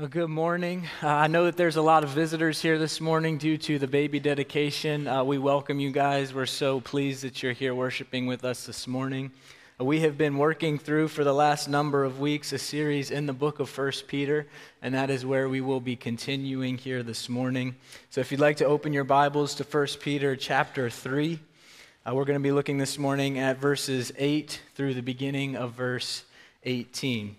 Well, good morning. Uh, I know that there's a lot of visitors here this morning due to the baby dedication. Uh, we welcome you guys. We're so pleased that you're here worshiping with us this morning. Uh, we have been working through for the last number of weeks a series in the book of First Peter, and that is where we will be continuing here this morning. So if you'd like to open your Bibles to First Peter chapter 3, uh, we're going to be looking this morning at verses 8 through the beginning of verse 18.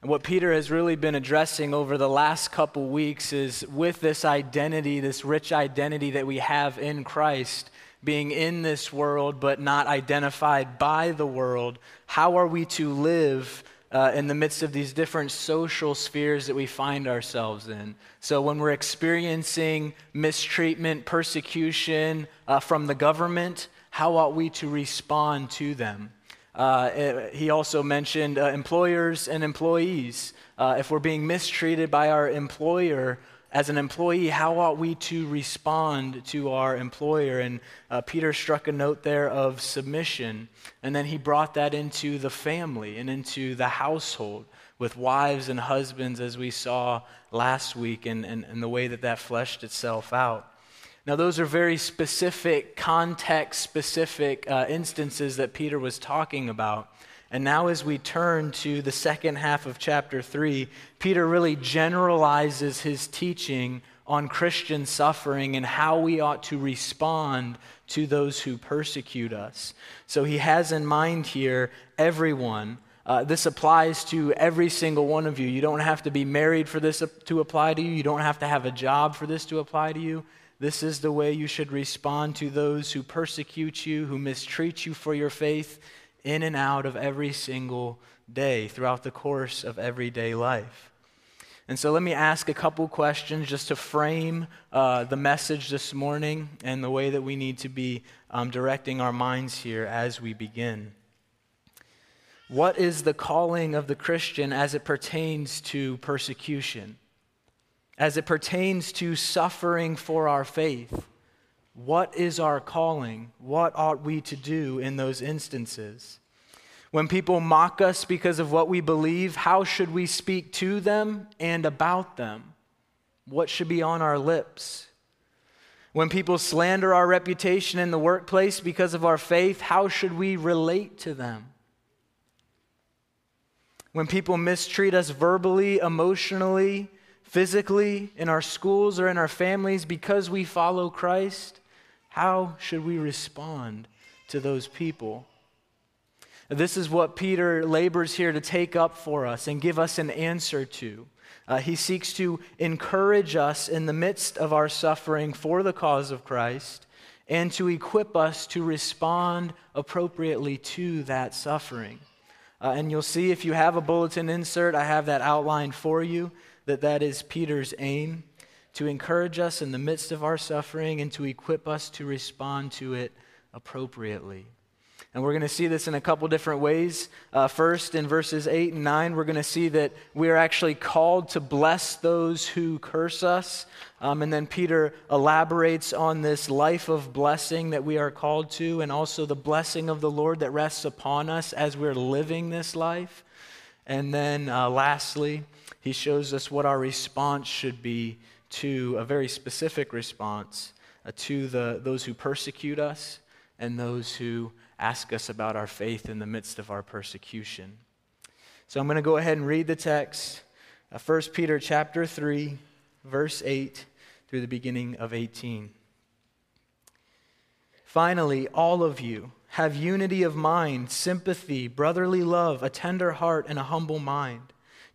And what Peter has really been addressing over the last couple weeks is with this identity, this rich identity that we have in Christ, being in this world but not identified by the world, how are we to live uh, in the midst of these different social spheres that we find ourselves in? So, when we're experiencing mistreatment, persecution uh, from the government, how ought we to respond to them? Uh, he also mentioned uh, employers and employees. Uh, if we're being mistreated by our employer, as an employee, how ought we to respond to our employer? And uh, Peter struck a note there of submission. And then he brought that into the family and into the household with wives and husbands, as we saw last week, and, and, and the way that that fleshed itself out. Now, those are very specific, context specific uh, instances that Peter was talking about. And now, as we turn to the second half of chapter 3, Peter really generalizes his teaching on Christian suffering and how we ought to respond to those who persecute us. So, he has in mind here everyone. Uh, this applies to every single one of you. You don't have to be married for this to apply to you, you don't have to have a job for this to apply to you. This is the way you should respond to those who persecute you, who mistreat you for your faith in and out of every single day throughout the course of everyday life. And so let me ask a couple questions just to frame uh, the message this morning and the way that we need to be um, directing our minds here as we begin. What is the calling of the Christian as it pertains to persecution? As it pertains to suffering for our faith. What is our calling? What ought we to do in those instances? When people mock us because of what we believe, how should we speak to them and about them? What should be on our lips? When people slander our reputation in the workplace because of our faith, how should we relate to them? When people mistreat us verbally, emotionally, physically, in our schools, or in our families because we follow Christ, how should we respond to those people? This is what Peter labors here to take up for us and give us an answer to. Uh, he seeks to encourage us in the midst of our suffering for the cause of Christ and to equip us to respond appropriately to that suffering. Uh, and you'll see if you have a bulletin insert, I have that outlined for you that that is Peter's aim to encourage us in the midst of our suffering and to equip us to respond to it appropriately. And we're going to see this in a couple different ways. Uh, first, in verses 8 and 9, we're going to see that we are actually called to bless those who curse us. Um, and then Peter elaborates on this life of blessing that we are called to, and also the blessing of the Lord that rests upon us as we're living this life. And then uh, lastly, he shows us what our response should be to a very specific response uh, to the, those who persecute us and those who ask us about our faith in the midst of our persecution. So I'm going to go ahead and read the text. Uh, 1 Peter chapter 3, verse 8 through the beginning of 18. Finally, all of you have unity of mind, sympathy, brotherly love, a tender heart, and a humble mind.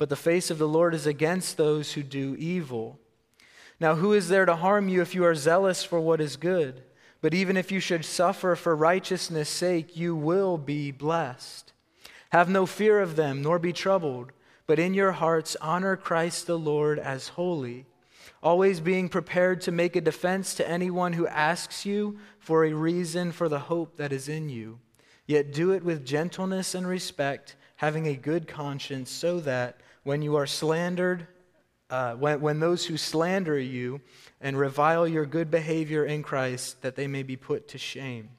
but the face of the Lord is against those who do evil. Now, who is there to harm you if you are zealous for what is good? But even if you should suffer for righteousness' sake, you will be blessed. Have no fear of them, nor be troubled, but in your hearts honor Christ the Lord as holy, always being prepared to make a defense to anyone who asks you for a reason for the hope that is in you. Yet do it with gentleness and respect, having a good conscience, so that when you are slandered, uh, when, when those who slander you and revile your good behavior in Christ, that they may be put to shame.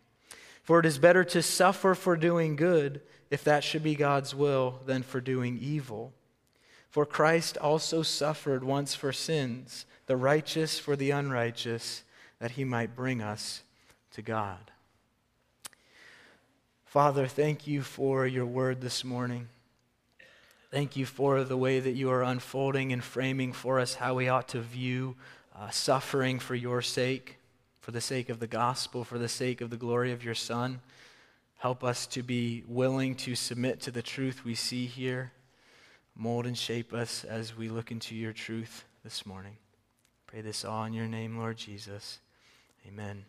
For it is better to suffer for doing good, if that should be God's will, than for doing evil. For Christ also suffered once for sins the righteous for the unrighteous, that he might bring us to God. Father, thank you for your word this morning. Thank you for the way that you are unfolding and framing for us how we ought to view uh, suffering for your sake, for the sake of the gospel, for the sake of the glory of your Son. Help us to be willing to submit to the truth we see here. Mold and shape us as we look into your truth this morning. Pray this all in your name, Lord Jesus. Amen.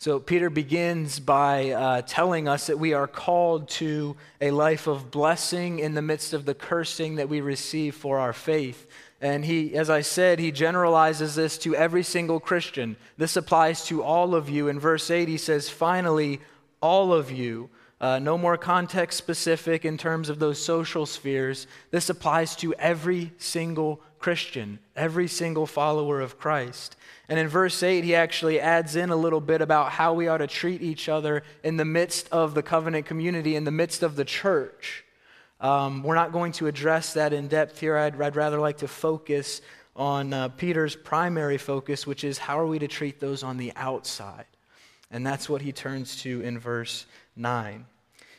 So, Peter begins by uh, telling us that we are called to a life of blessing in the midst of the cursing that we receive for our faith. And he, as I said, he generalizes this to every single Christian. This applies to all of you. In verse 8, he says, Finally, all of you. Uh, no more context specific in terms of those social spheres. This applies to every single Christian, every single follower of Christ. And in verse 8, he actually adds in a little bit about how we ought to treat each other in the midst of the covenant community, in the midst of the church. Um, we're not going to address that in depth here. I'd, I'd rather like to focus on uh, Peter's primary focus, which is how are we to treat those on the outside? And that's what he turns to in verse 9.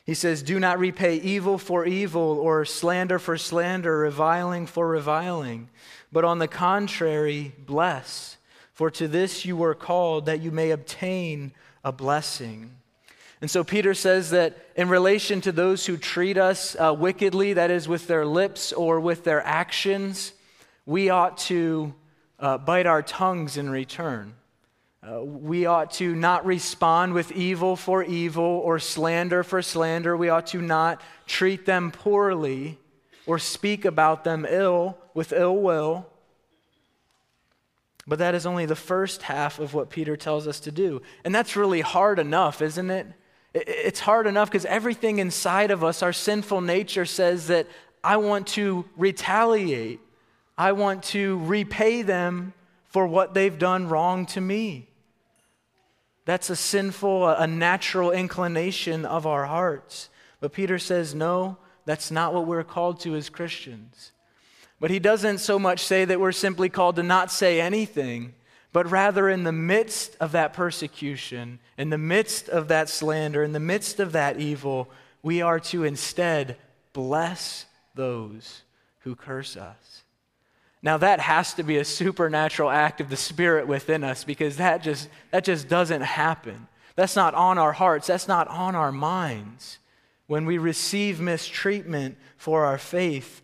He says, Do not repay evil for evil or slander for slander, reviling for reviling, but on the contrary, bless. For to this you were called, that you may obtain a blessing. And so Peter says that in relation to those who treat us uh, wickedly, that is, with their lips or with their actions, we ought to uh, bite our tongues in return. We ought to not respond with evil for evil or slander for slander. We ought to not treat them poorly or speak about them ill with ill will. But that is only the first half of what Peter tells us to do. And that's really hard enough, isn't it? It's hard enough because everything inside of us, our sinful nature says that I want to retaliate. I want to repay them for what they've done wrong to me. That's a sinful, a natural inclination of our hearts. But Peter says, no, that's not what we're called to as Christians. But he doesn't so much say that we're simply called to not say anything, but rather in the midst of that persecution, in the midst of that slander, in the midst of that evil, we are to instead bless those who curse us. Now that has to be a supernatural act of the Spirit within us because that just, that just doesn't happen. That's not on our hearts, that's not on our minds. When we receive mistreatment for our faith,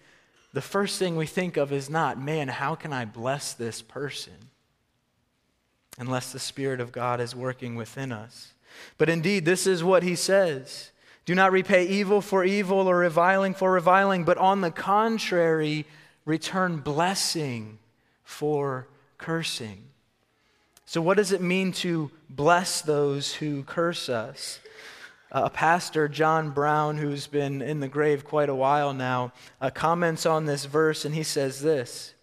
the first thing we think of is not, man, how can I bless this person? Unless the Spirit of God is working within us. But indeed, this is what he says Do not repay evil for evil or reviling for reviling, but on the contrary, return blessing for cursing. So, what does it mean to bless those who curse us? a pastor, John Brown, who's been in the grave quite a while now, uh, comments on this verse and he says this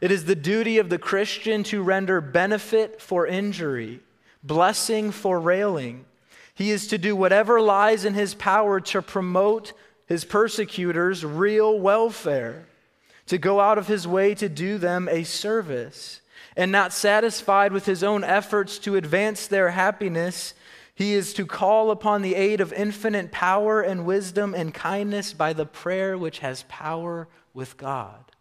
It is the duty of the Christian to render benefit for injury, blessing for railing. He is to do whatever lies in his power to promote his persecutors' real welfare to go out of his way to do them a service. And not satisfied with his own efforts to advance their happiness, he is to call upon the aid of infinite power and wisdom and kindness by the prayer which has power with God.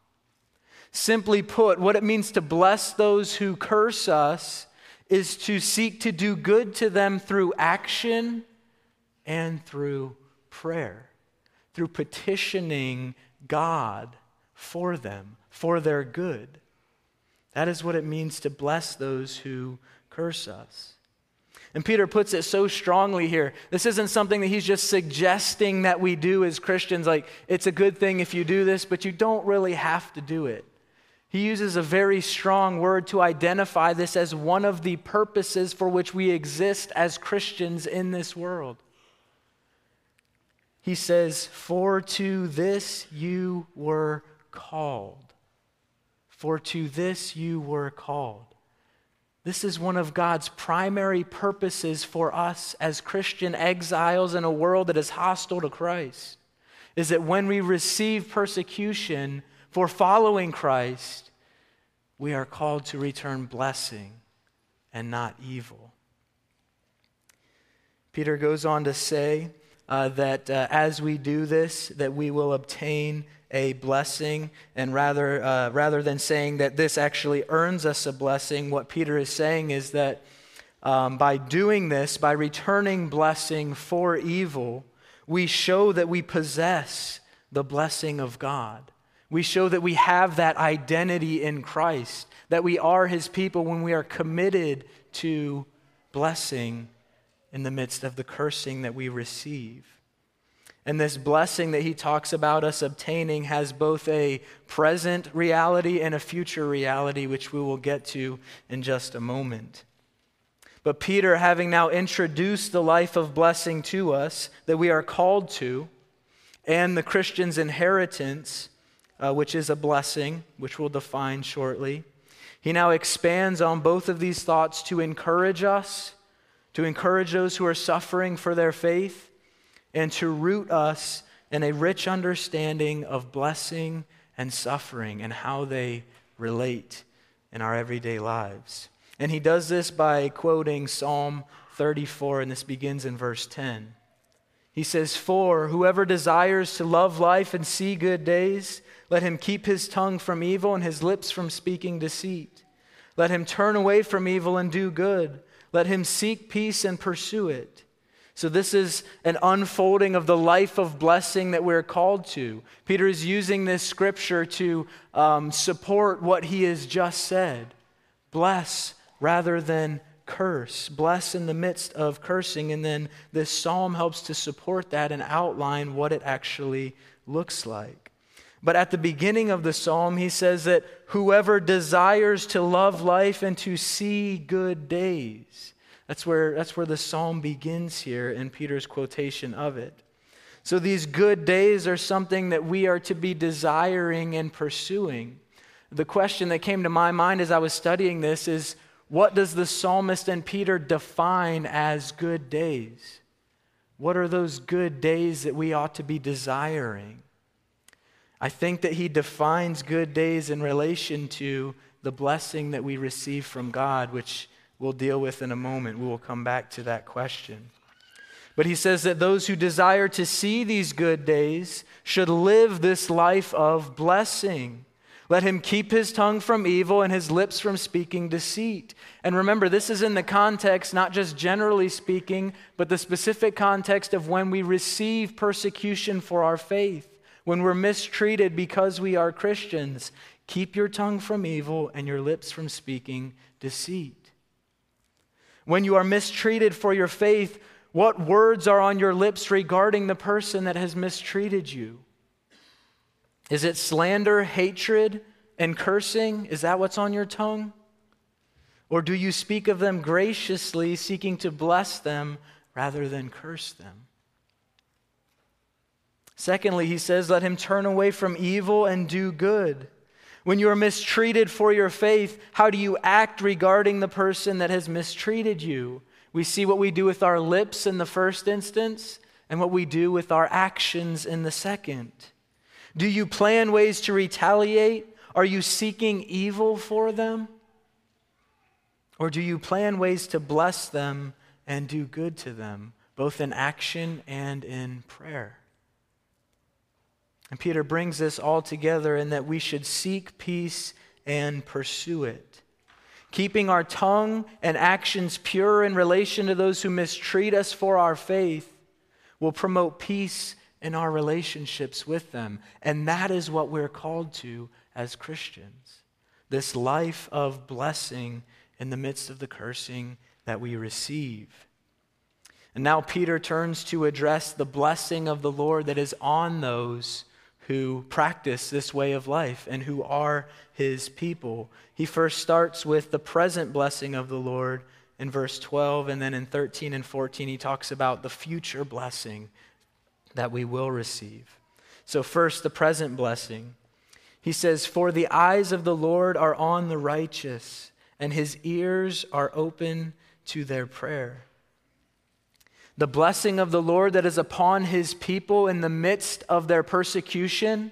Simply put, what it means to bless those who curse us is to seek to do good to them through action and through prayer, through petitioning God for them, for their good. That is what it means to bless those who curse us. And Peter puts it so strongly here. This isn't something that he's just suggesting that we do as Christians. Like, it's a good thing if you do this, but you don't really have to do it. He uses a very strong word to identify this as one of the purposes for which we exist as Christians in this world. He says, For to this you were called. For to this you were called. This is one of God's primary purposes for us as Christian exiles in a world that is hostile to Christ. Is that when we receive persecution for following Christ, we are called to return blessing and not evil. Peter goes on to say uh, that uh, as we do this, that we will obtain a blessing, and rather, uh, rather than saying that this actually earns us a blessing, what Peter is saying is that um, by doing this, by returning blessing for evil, we show that we possess the blessing of God. We show that we have that identity in Christ, that we are his people when we are committed to blessing in the midst of the cursing that we receive. And this blessing that he talks about us obtaining has both a present reality and a future reality, which we will get to in just a moment. But Peter, having now introduced the life of blessing to us that we are called to, and the Christian's inheritance, uh, which is a blessing, which we'll define shortly. He now expands on both of these thoughts to encourage us, to encourage those who are suffering for their faith, and to root us in a rich understanding of blessing and suffering and how they relate in our everyday lives. And he does this by quoting Psalm 34, and this begins in verse 10. He says, For whoever desires to love life and see good days, let him keep his tongue from evil and his lips from speaking deceit. Let him turn away from evil and do good. Let him seek peace and pursue it. So, this is an unfolding of the life of blessing that we're called to. Peter is using this scripture to um, support what he has just said bless rather than curse. Bless in the midst of cursing. And then this psalm helps to support that and outline what it actually looks like. But at the beginning of the psalm, he says that whoever desires to love life and to see good days. That's where, that's where the psalm begins here in Peter's quotation of it. So these good days are something that we are to be desiring and pursuing. The question that came to my mind as I was studying this is what does the psalmist and Peter define as good days? What are those good days that we ought to be desiring? I think that he defines good days in relation to the blessing that we receive from God, which we'll deal with in a moment. We will come back to that question. But he says that those who desire to see these good days should live this life of blessing. Let him keep his tongue from evil and his lips from speaking deceit. And remember, this is in the context, not just generally speaking, but the specific context of when we receive persecution for our faith when we're mistreated because we are Christians, keep your tongue from evil and your lips from speaking deceit. When you are mistreated for your faith, what words are on your lips regarding the person that has mistreated you? Is it slander, hatred, and cursing? Is that what's on your tongue? Or do you speak of them graciously, seeking to bless them rather than curse them? Secondly, he says, let him turn away from evil and do good. When you are mistreated for your faith, how do you act regarding the person that has mistreated you? We see what we do with our lips in the first instance and what we do with our actions in the second. Do you plan ways to retaliate? Are you seeking evil for them? Or do you plan ways to bless them and do good to them, both in action and in prayer? And Peter brings this all together in that we should seek peace and pursue it. Keeping our tongue and actions pure in relation to those who mistreat us for our faith will promote peace in our relationships with them. And that is what we're called to as Christians this life of blessing in the midst of the cursing that we receive. And now Peter turns to address the blessing of the Lord that is on those who practice this way of life and who are his people. He first starts with the present blessing of the Lord in verse 12, and then in 13 and 14, he talks about the future blessing that we will receive. So, first, the present blessing. He says, For the eyes of the Lord are on the righteous, and his ears are open to their prayer. The blessing of the Lord that is upon his people in the midst of their persecution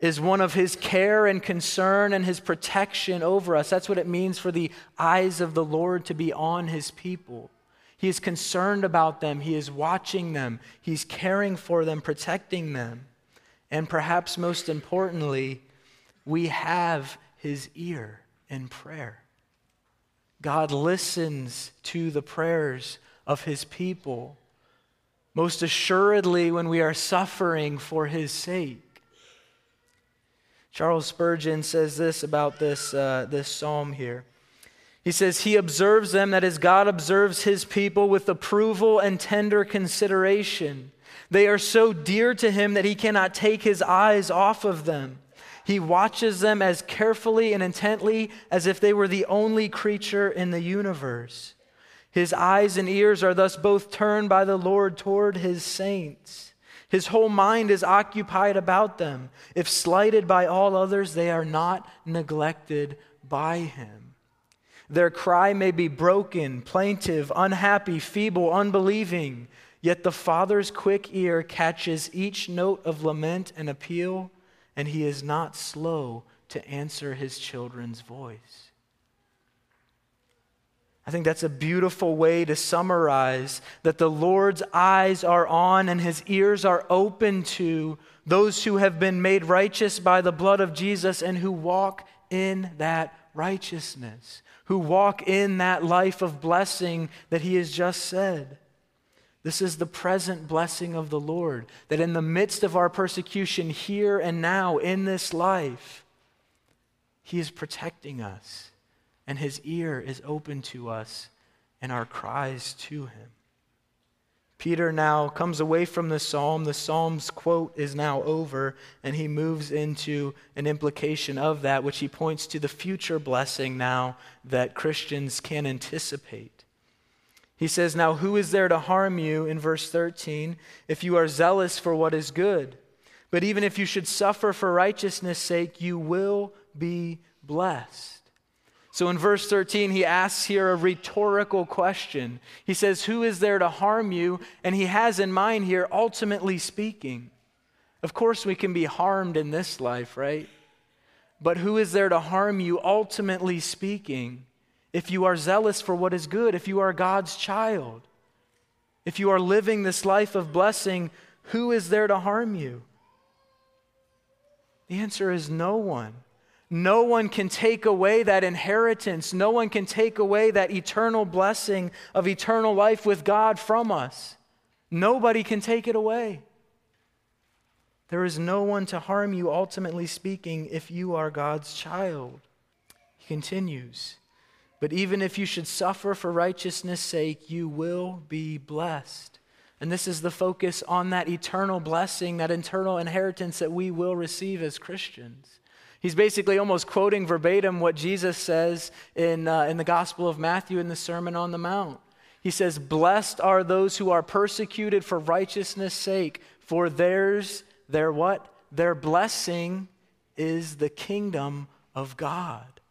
is one of his care and concern and his protection over us. That's what it means for the eyes of the Lord to be on his people. He is concerned about them, he is watching them, he's caring for them, protecting them. And perhaps most importantly, we have his ear in prayer. God listens to the prayers of his people, most assuredly when we are suffering for his sake. Charles Spurgeon says this about this, uh, this psalm here. He says, He observes them, that is, God observes His people with approval and tender consideration. They are so dear to Him that He cannot take His eyes off of them. He watches them as carefully and intently as if they were the only creature in the universe. His eyes and ears are thus both turned by the Lord toward his saints. His whole mind is occupied about them. If slighted by all others, they are not neglected by him. Their cry may be broken, plaintive, unhappy, feeble, unbelieving, yet the Father's quick ear catches each note of lament and appeal, and he is not slow to answer his children's voice. I think that's a beautiful way to summarize that the Lord's eyes are on and his ears are open to those who have been made righteous by the blood of Jesus and who walk in that righteousness, who walk in that life of blessing that he has just said. This is the present blessing of the Lord, that in the midst of our persecution here and now in this life, he is protecting us and his ear is open to us and our cries to him. Peter now comes away from the psalm. The psalm's quote is now over, and he moves into an implication of that, which he points to the future blessing now that Christians can anticipate. He says, Now who is there to harm you, in verse 13, if you are zealous for what is good? But even if you should suffer for righteousness' sake, you will be blessed. So in verse 13, he asks here a rhetorical question. He says, Who is there to harm you? And he has in mind here, ultimately speaking. Of course, we can be harmed in this life, right? But who is there to harm you, ultimately speaking, if you are zealous for what is good, if you are God's child? If you are living this life of blessing, who is there to harm you? The answer is no one. No one can take away that inheritance. No one can take away that eternal blessing of eternal life with God from us. Nobody can take it away. There is no one to harm you, ultimately speaking, if you are God's child. He continues, But even if you should suffer for righteousness' sake, you will be blessed. And this is the focus on that eternal blessing, that eternal inheritance that we will receive as Christians. He's basically almost quoting verbatim what Jesus says in, uh, in the Gospel of Matthew in the Sermon on the Mount. He says, Blessed are those who are persecuted for righteousness' sake, for theirs, their what? Their blessing is the kingdom of God.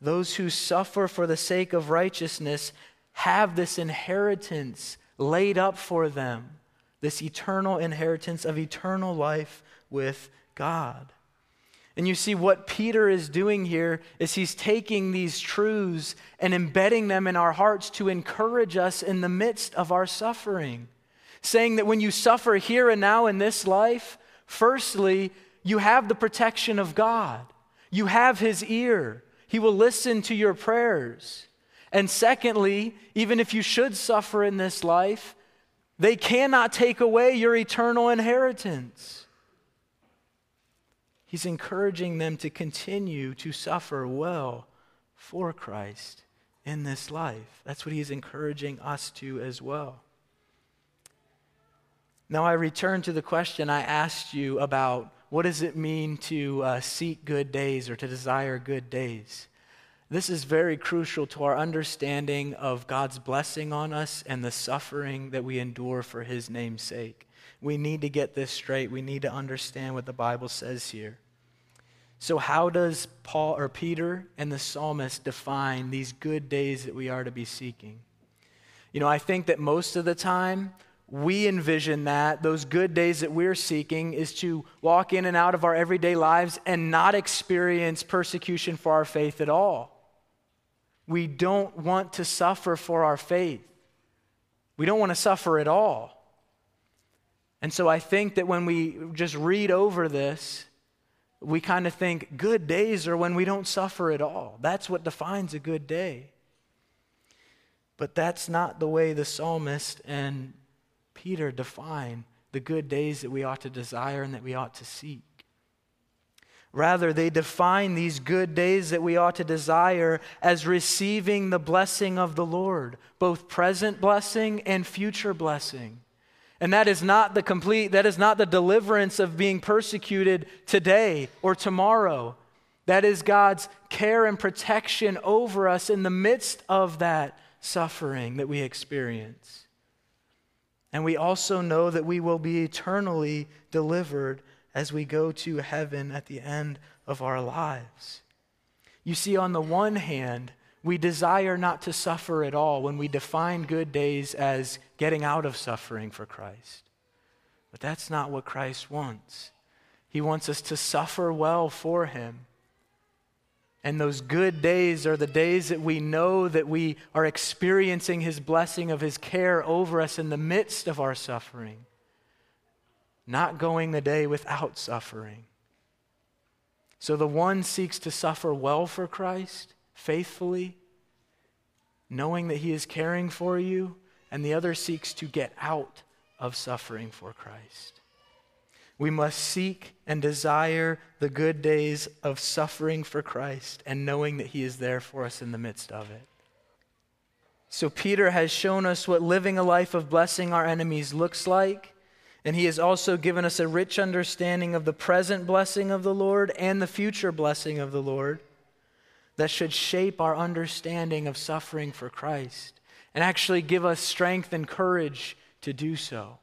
Those who suffer for the sake of righteousness have this inheritance laid up for them, this eternal inheritance of eternal life with God. And you see, what Peter is doing here is he's taking these truths and embedding them in our hearts to encourage us in the midst of our suffering. Saying that when you suffer here and now in this life, firstly, you have the protection of God, you have his ear, he will listen to your prayers. And secondly, even if you should suffer in this life, they cannot take away your eternal inheritance. He's encouraging them to continue to suffer well for Christ in this life. That's what he's encouraging us to as well. Now, I return to the question I asked you about what does it mean to uh, seek good days or to desire good days? This is very crucial to our understanding of God's blessing on us and the suffering that we endure for His name's sake. We need to get this straight. We need to understand what the Bible says here. So, how does Paul or Peter and the psalmist define these good days that we are to be seeking? You know, I think that most of the time we envision that those good days that we're seeking is to walk in and out of our everyday lives and not experience persecution for our faith at all. We don't want to suffer for our faith. We don't want to suffer at all. And so I think that when we just read over this, we kind of think good days are when we don't suffer at all. That's what defines a good day. But that's not the way the psalmist and Peter define the good days that we ought to desire and that we ought to seek. Rather, they define these good days that we ought to desire as receiving the blessing of the Lord, both present blessing and future blessing. And that is not the complete, that is not the deliverance of being persecuted today or tomorrow. That is God's care and protection over us in the midst of that suffering that we experience. And we also know that we will be eternally delivered as we go to heaven at the end of our lives. You see, on the one hand, we desire not to suffer at all when we define good days as getting out of suffering for Christ. But that's not what Christ wants. He wants us to suffer well for Him. And those good days are the days that we know that we are experiencing His blessing of His care over us in the midst of our suffering not going the day without suffering. So the one seeks to suffer well for Christ, faithfully, knowing that he is caring for you, and the other seeks to get out of suffering for Christ. We must seek and desire the good days of suffering for Christ and knowing that he is there for us in the midst of it. So, Peter has shown us what living a life of blessing our enemies looks like and he has also given us a rich understanding of the present blessing of the Lord and the future blessing of the Lord that should shape our understanding of suffering for Christ and actually give us strength and courage to do so.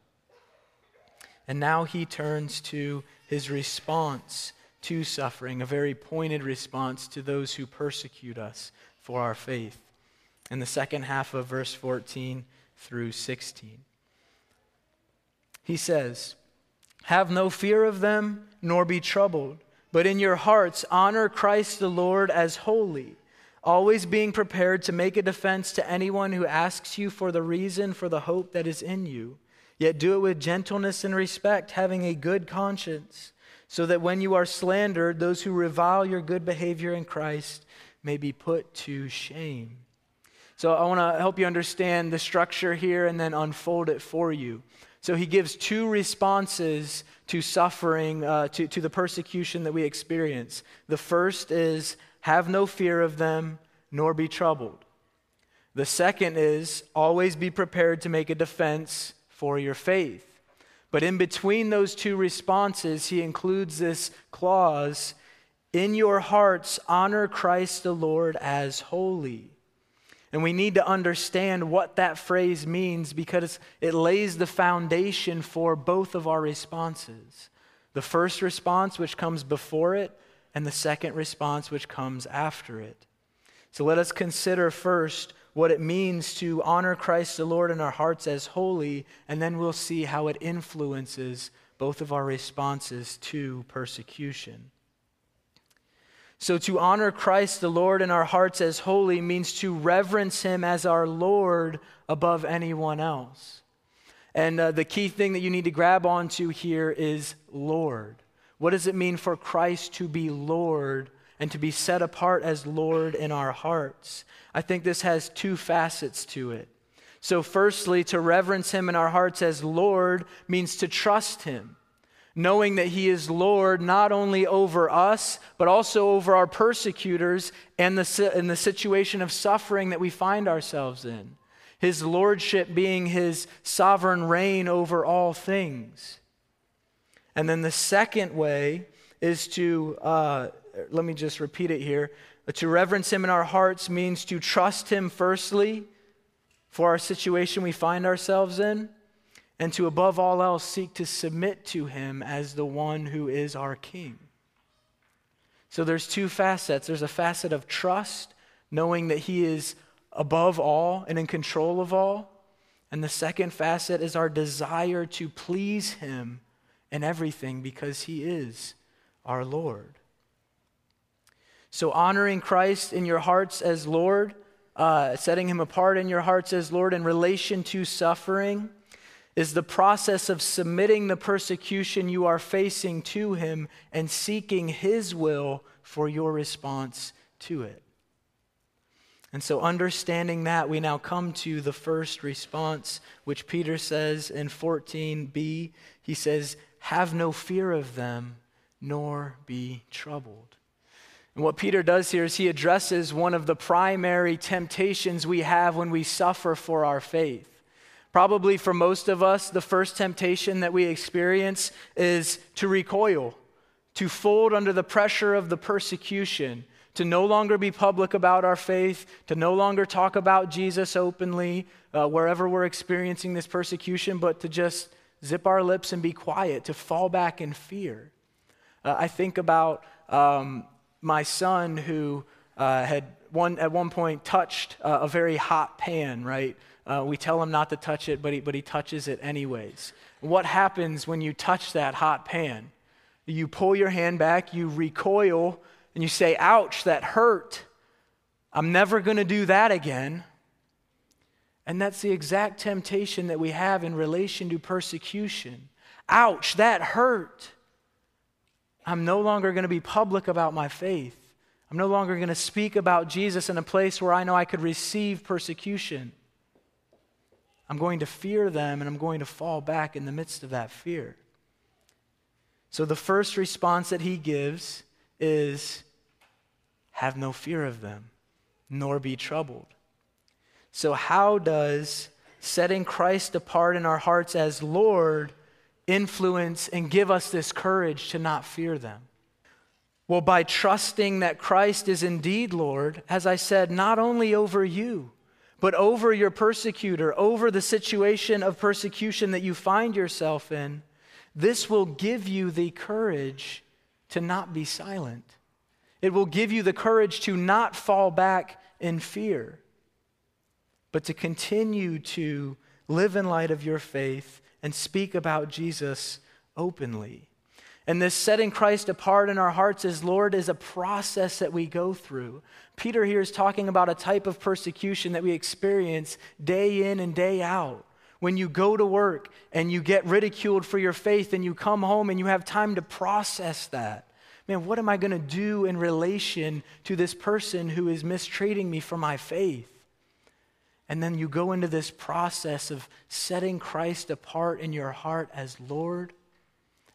And now he turns to his response to suffering, a very pointed response to those who persecute us for our faith. In the second half of verse 14 through 16. He says, Have no fear of them, nor be troubled, but in your hearts honor Christ the Lord as holy, always being prepared to make a defense to anyone who asks you for the reason for the hope that is in you. Yet do it with gentleness and respect, having a good conscience, so that when you are slandered, those who revile your good behavior in Christ may be put to shame. So I want to help you understand the structure here and then unfold it for you. So he gives two responses to suffering, uh, to, to the persecution that we experience. The first is, have no fear of them, nor be troubled. The second is, always be prepared to make a defense for your faith. But in between those two responses, he includes this clause In your hearts, honor Christ the Lord as holy. And we need to understand what that phrase means because it lays the foundation for both of our responses. The first response, which comes before it, and the second response, which comes after it. So let us consider first what it means to honor Christ the Lord in our hearts as holy, and then we'll see how it influences both of our responses to persecution. So, to honor Christ the Lord in our hearts as holy means to reverence him as our Lord above anyone else. And uh, the key thing that you need to grab onto here is Lord. What does it mean for Christ to be Lord and to be set apart as Lord in our hearts? I think this has two facets to it. So, firstly, to reverence him in our hearts as Lord means to trust him knowing that He is Lord not only over us, but also over our persecutors and the, in the situation of suffering that we find ourselves in. his lordship being his sovereign reign over all things. And then the second way is to, uh, let me just repeat it here. To reverence him in our hearts means to trust him firstly for our situation we find ourselves in, and to above all else seek to submit to him as the one who is our king. So there's two facets. There's a facet of trust, knowing that he is above all and in control of all. And the second facet is our desire to please him in everything because he is our Lord. So, honoring Christ in your hearts as Lord, uh, setting him apart in your hearts as Lord in relation to suffering, is the process of submitting the persecution you are facing to him and seeking his will for your response to it. And so, understanding that, we now come to the first response, which Peter says in 14b. He says, Have no fear of them, nor be troubled. And what Peter does here is he addresses one of the primary temptations we have when we suffer for our faith. Probably for most of us, the first temptation that we experience is to recoil, to fold under the pressure of the persecution, to no longer be public about our faith, to no longer talk about Jesus openly uh, wherever we're experiencing this persecution, but to just zip our lips and be quiet, to fall back in fear. Uh, I think about um, my son who uh, had one, at one point touched a very hot pan, right? Uh, we tell him not to touch it, but he, but he touches it anyways. What happens when you touch that hot pan? You pull your hand back, you recoil, and you say, Ouch, that hurt. I'm never going to do that again. And that's the exact temptation that we have in relation to persecution. Ouch, that hurt. I'm no longer going to be public about my faith. I'm no longer going to speak about Jesus in a place where I know I could receive persecution. I'm going to fear them and I'm going to fall back in the midst of that fear. So the first response that he gives is have no fear of them, nor be troubled. So, how does setting Christ apart in our hearts as Lord influence and give us this courage to not fear them? Well, by trusting that Christ is indeed Lord, as I said, not only over you, but over your persecutor, over the situation of persecution that you find yourself in, this will give you the courage to not be silent. It will give you the courage to not fall back in fear, but to continue to live in light of your faith and speak about Jesus openly. And this setting Christ apart in our hearts as Lord is a process that we go through. Peter here is talking about a type of persecution that we experience day in and day out. When you go to work and you get ridiculed for your faith and you come home and you have time to process that. Man, what am I going to do in relation to this person who is mistreating me for my faith? And then you go into this process of setting Christ apart in your heart as Lord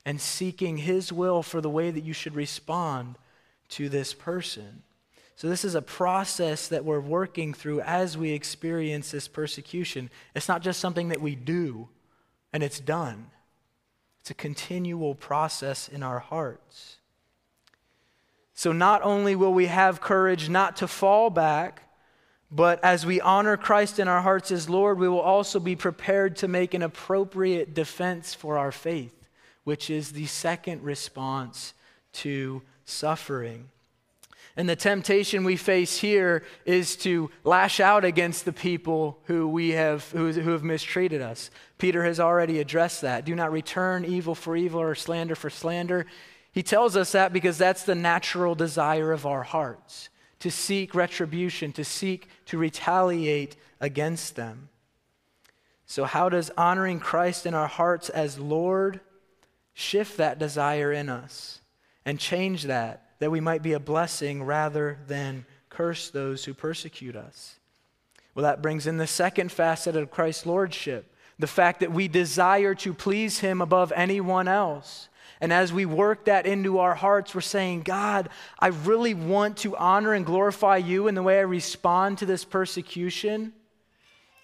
and seeking His will for the way that you should respond to this person. So, this is a process that we're working through as we experience this persecution. It's not just something that we do and it's done, it's a continual process in our hearts. So, not only will we have courage not to fall back, but as we honor Christ in our hearts as Lord, we will also be prepared to make an appropriate defense for our faith, which is the second response to suffering. And the temptation we face here is to lash out against the people who, we have, who, who have mistreated us. Peter has already addressed that. Do not return evil for evil or slander for slander. He tells us that because that's the natural desire of our hearts to seek retribution, to seek to retaliate against them. So, how does honoring Christ in our hearts as Lord shift that desire in us and change that? that we might be a blessing rather than curse those who persecute us. Well, that brings in the second facet of Christ's lordship the fact that we desire to please him above anyone else. And as we work that into our hearts, we're saying, God, I really want to honor and glorify you in the way I respond to this persecution.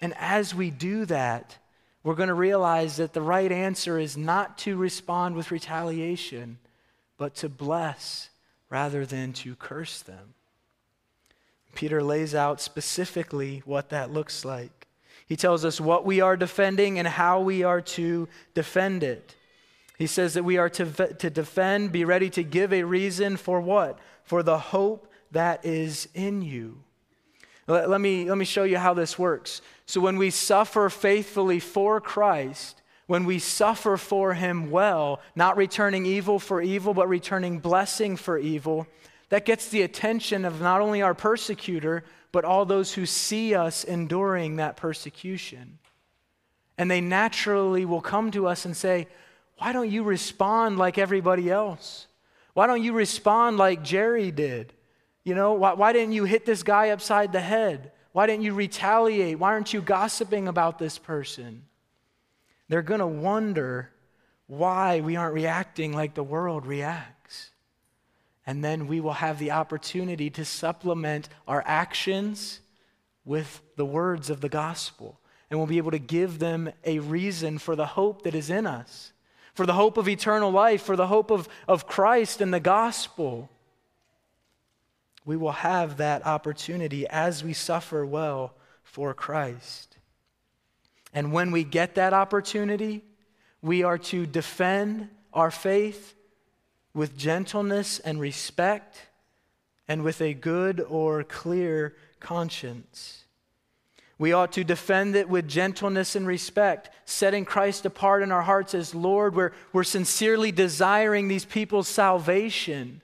And as we do that, we're going to realize that the right answer is not to respond with retaliation, but to bless rather than to curse them. Peter lays out specifically what that looks like. He tells us what we are defending and how we are to defend it. He says that we are to, to defend, be ready to give a reason for what? For the hope that is in you. Let, let, me, let me show you how this works. So, when we suffer faithfully for Christ, when we suffer for Him well, not returning evil for evil, but returning blessing for evil, that gets the attention of not only our persecutor, but all those who see us enduring that persecution. And they naturally will come to us and say, Why don't you respond like everybody else? Why don't you respond like Jerry did? You know, why, why didn't you hit this guy upside the head? Why didn't you retaliate? Why aren't you gossiping about this person? They're going to wonder why we aren't reacting like the world reacts. And then we will have the opportunity to supplement our actions with the words of the gospel. And we'll be able to give them a reason for the hope that is in us, for the hope of eternal life, for the hope of, of Christ and the gospel we will have that opportunity as we suffer well for Christ. And when we get that opportunity, we are to defend our faith with gentleness and respect and with a good or clear conscience. We ought to defend it with gentleness and respect, setting Christ apart in our hearts as Lord. We're, we're sincerely desiring these people's salvation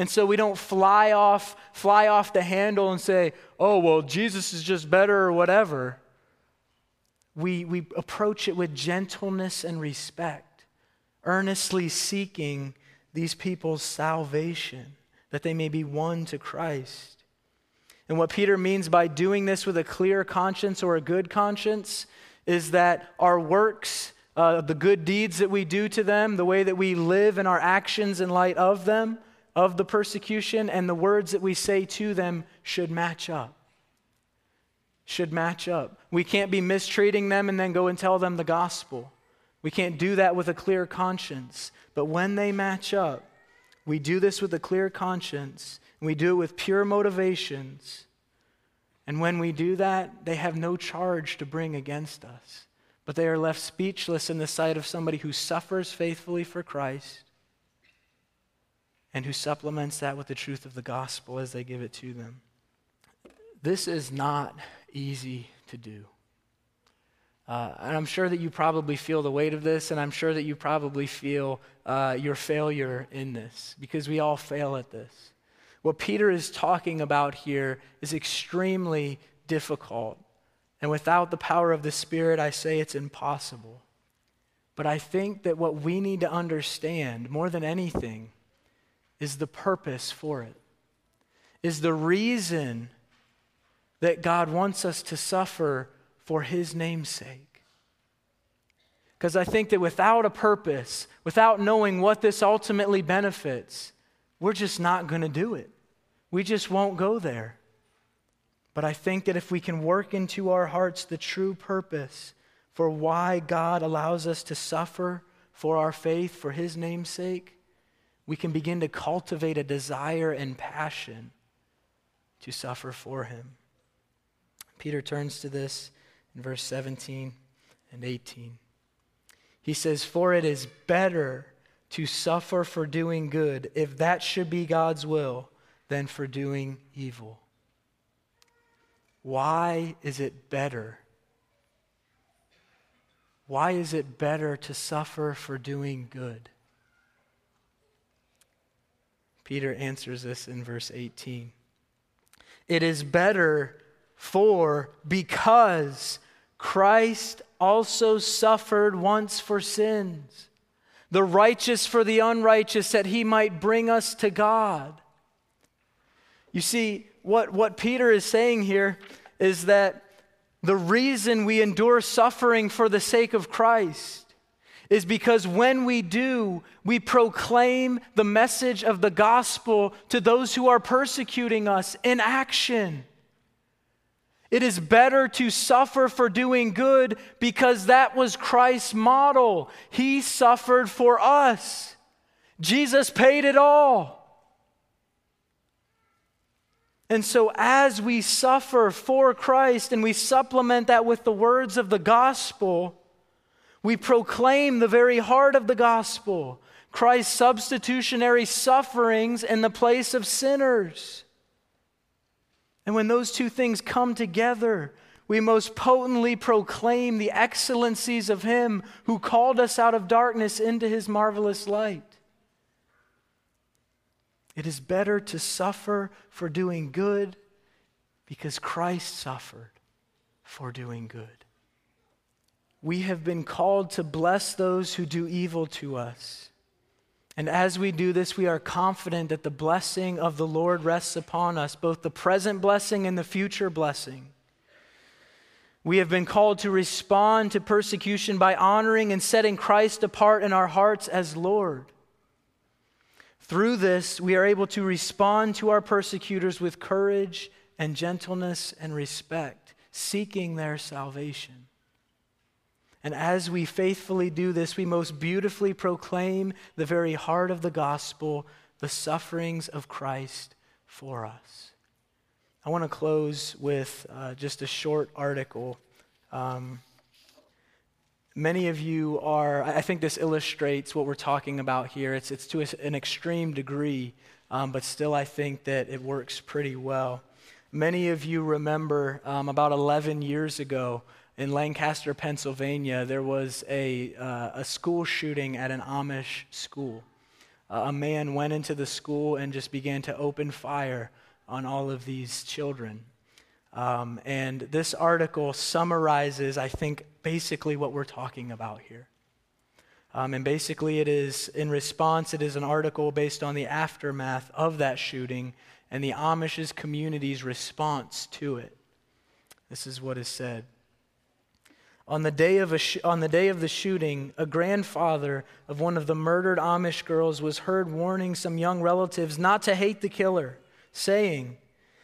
and so we don't fly off, fly off the handle and say, oh, well, Jesus is just better or whatever. We, we approach it with gentleness and respect, earnestly seeking these people's salvation, that they may be won to Christ. And what Peter means by doing this with a clear conscience or a good conscience is that our works, uh, the good deeds that we do to them, the way that we live and our actions in light of them, of the persecution and the words that we say to them should match up. Should match up. We can't be mistreating them and then go and tell them the gospel. We can't do that with a clear conscience. But when they match up, we do this with a clear conscience, and we do it with pure motivations. And when we do that, they have no charge to bring against us. But they are left speechless in the sight of somebody who suffers faithfully for Christ and who supplements that with the truth of the gospel as they give it to them. This is not easy to do. Uh, and I'm sure that you probably feel the weight of this, and I'm sure that you probably feel uh, your failure in this, because we all fail at this. What Peter is talking about here is extremely difficult. And without the power of the Spirit, I say it's impossible. But I think that what we need to understand more than anything is the purpose for it, is the reason that God wants us to suffer for His name's sake. Because I think that without a purpose, without knowing what this ultimately benefits, we're just not going to do it. We just won't go there. But I think that if we can work into our hearts the true purpose for why God allows us to suffer for our faith, for His name's sake, we can begin to cultivate a desire and passion to suffer for him. Peter turns to this in verse 17 and 18. He says, For it is better to suffer for doing good, if that should be God's will, than for doing evil. Why is it better? Why is it better to suffer for doing good? Peter answers this in verse 18. It is better for because Christ also suffered once for sins, the righteous for the unrighteous, that he might bring us to God. You see, what, what Peter is saying here is that the reason we endure suffering for the sake of Christ is because when we do, we proclaim the message of the gospel to those who are persecuting us in action. It is better to suffer for doing good because that was Christ's model. He suffered for us. Jesus paid it all. And so, as we suffer for Christ and we supplement that with the words of the gospel, we proclaim the very heart of the gospel Christ's substitutionary sufferings in the place of sinners. And when those two things come together, we most potently proclaim the excellencies of Him who called us out of darkness into His marvelous light. It is better to suffer for doing good because Christ suffered for doing good. We have been called to bless those who do evil to us. And as we do this, we are confident that the blessing of the Lord rests upon us, both the present blessing and the future blessing. We have been called to respond to persecution by honoring and setting Christ apart in our hearts as Lord. Through this, we are able to respond to our persecutors with courage and gentleness and respect, seeking their salvation. And as we faithfully do this, we most beautifully proclaim the very heart of the gospel, the sufferings of Christ for us. I want to close with uh, just a short article. Um, Many of you are, I think this illustrates what we're talking about here. It's, it's to an extreme degree, um, but still, I think that it works pretty well. Many of you remember um, about 11 years ago in Lancaster, Pennsylvania, there was a, uh, a school shooting at an Amish school. Uh, a man went into the school and just began to open fire on all of these children. Um, and this article summarizes, I think, basically what we're talking about here. Um, and basically, it is in response, it is an article based on the aftermath of that shooting and the Amish's community's response to it. This is what is said. On the, day of sh- on the day of the shooting, a grandfather of one of the murdered Amish girls was heard warning some young relatives not to hate the killer, saying,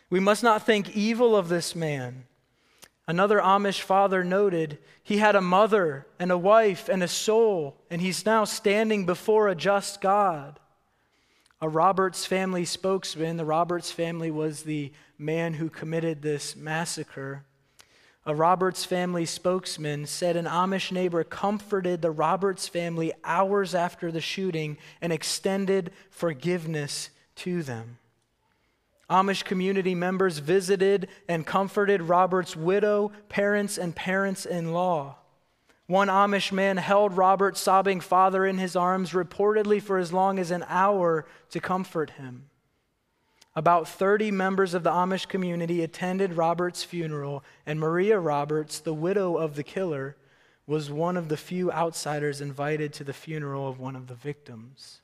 we must not think evil of this man. Another Amish father noted he had a mother and a wife and a soul, and he's now standing before a just God. A Roberts family spokesman, the Roberts family was the man who committed this massacre. A Roberts family spokesman said an Amish neighbor comforted the Roberts family hours after the shooting and extended forgiveness to them. Amish community members visited and comforted Robert's widow, parents, and parents in law. One Amish man held Robert's sobbing father in his arms, reportedly for as long as an hour, to comfort him. About 30 members of the Amish community attended Robert's funeral, and Maria Roberts, the widow of the killer, was one of the few outsiders invited to the funeral of one of the victims.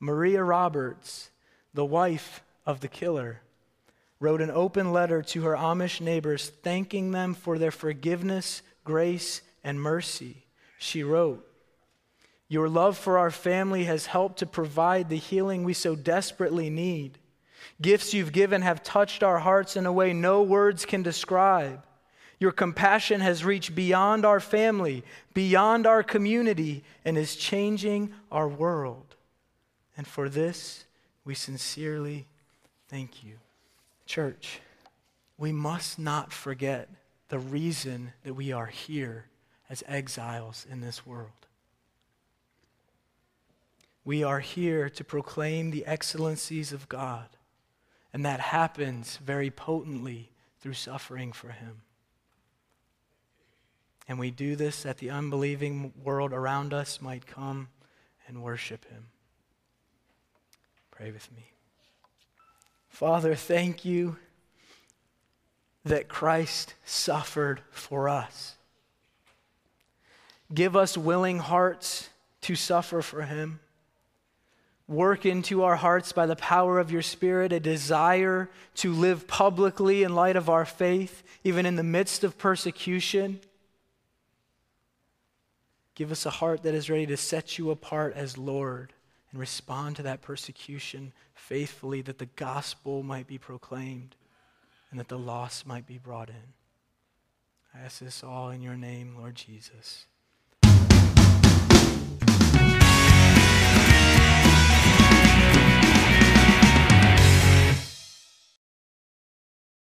Maria Roberts, the wife of the killer, wrote an open letter to her Amish neighbors thanking them for their forgiveness, grace, and mercy. She wrote, Your love for our family has helped to provide the healing we so desperately need. Gifts you've given have touched our hearts in a way no words can describe. Your compassion has reached beyond our family, beyond our community, and is changing our world. And for this, we sincerely Thank you. Church, we must not forget the reason that we are here as exiles in this world. We are here to proclaim the excellencies of God, and that happens very potently through suffering for Him. And we do this that the unbelieving world around us might come and worship Him. Pray with me. Father, thank you that Christ suffered for us. Give us willing hearts to suffer for him. Work into our hearts by the power of your Spirit a desire to live publicly in light of our faith, even in the midst of persecution. Give us a heart that is ready to set you apart as Lord and respond to that persecution faithfully that the gospel might be proclaimed. and that the lost might be brought in. I ask this all in your name, Lord Jesus.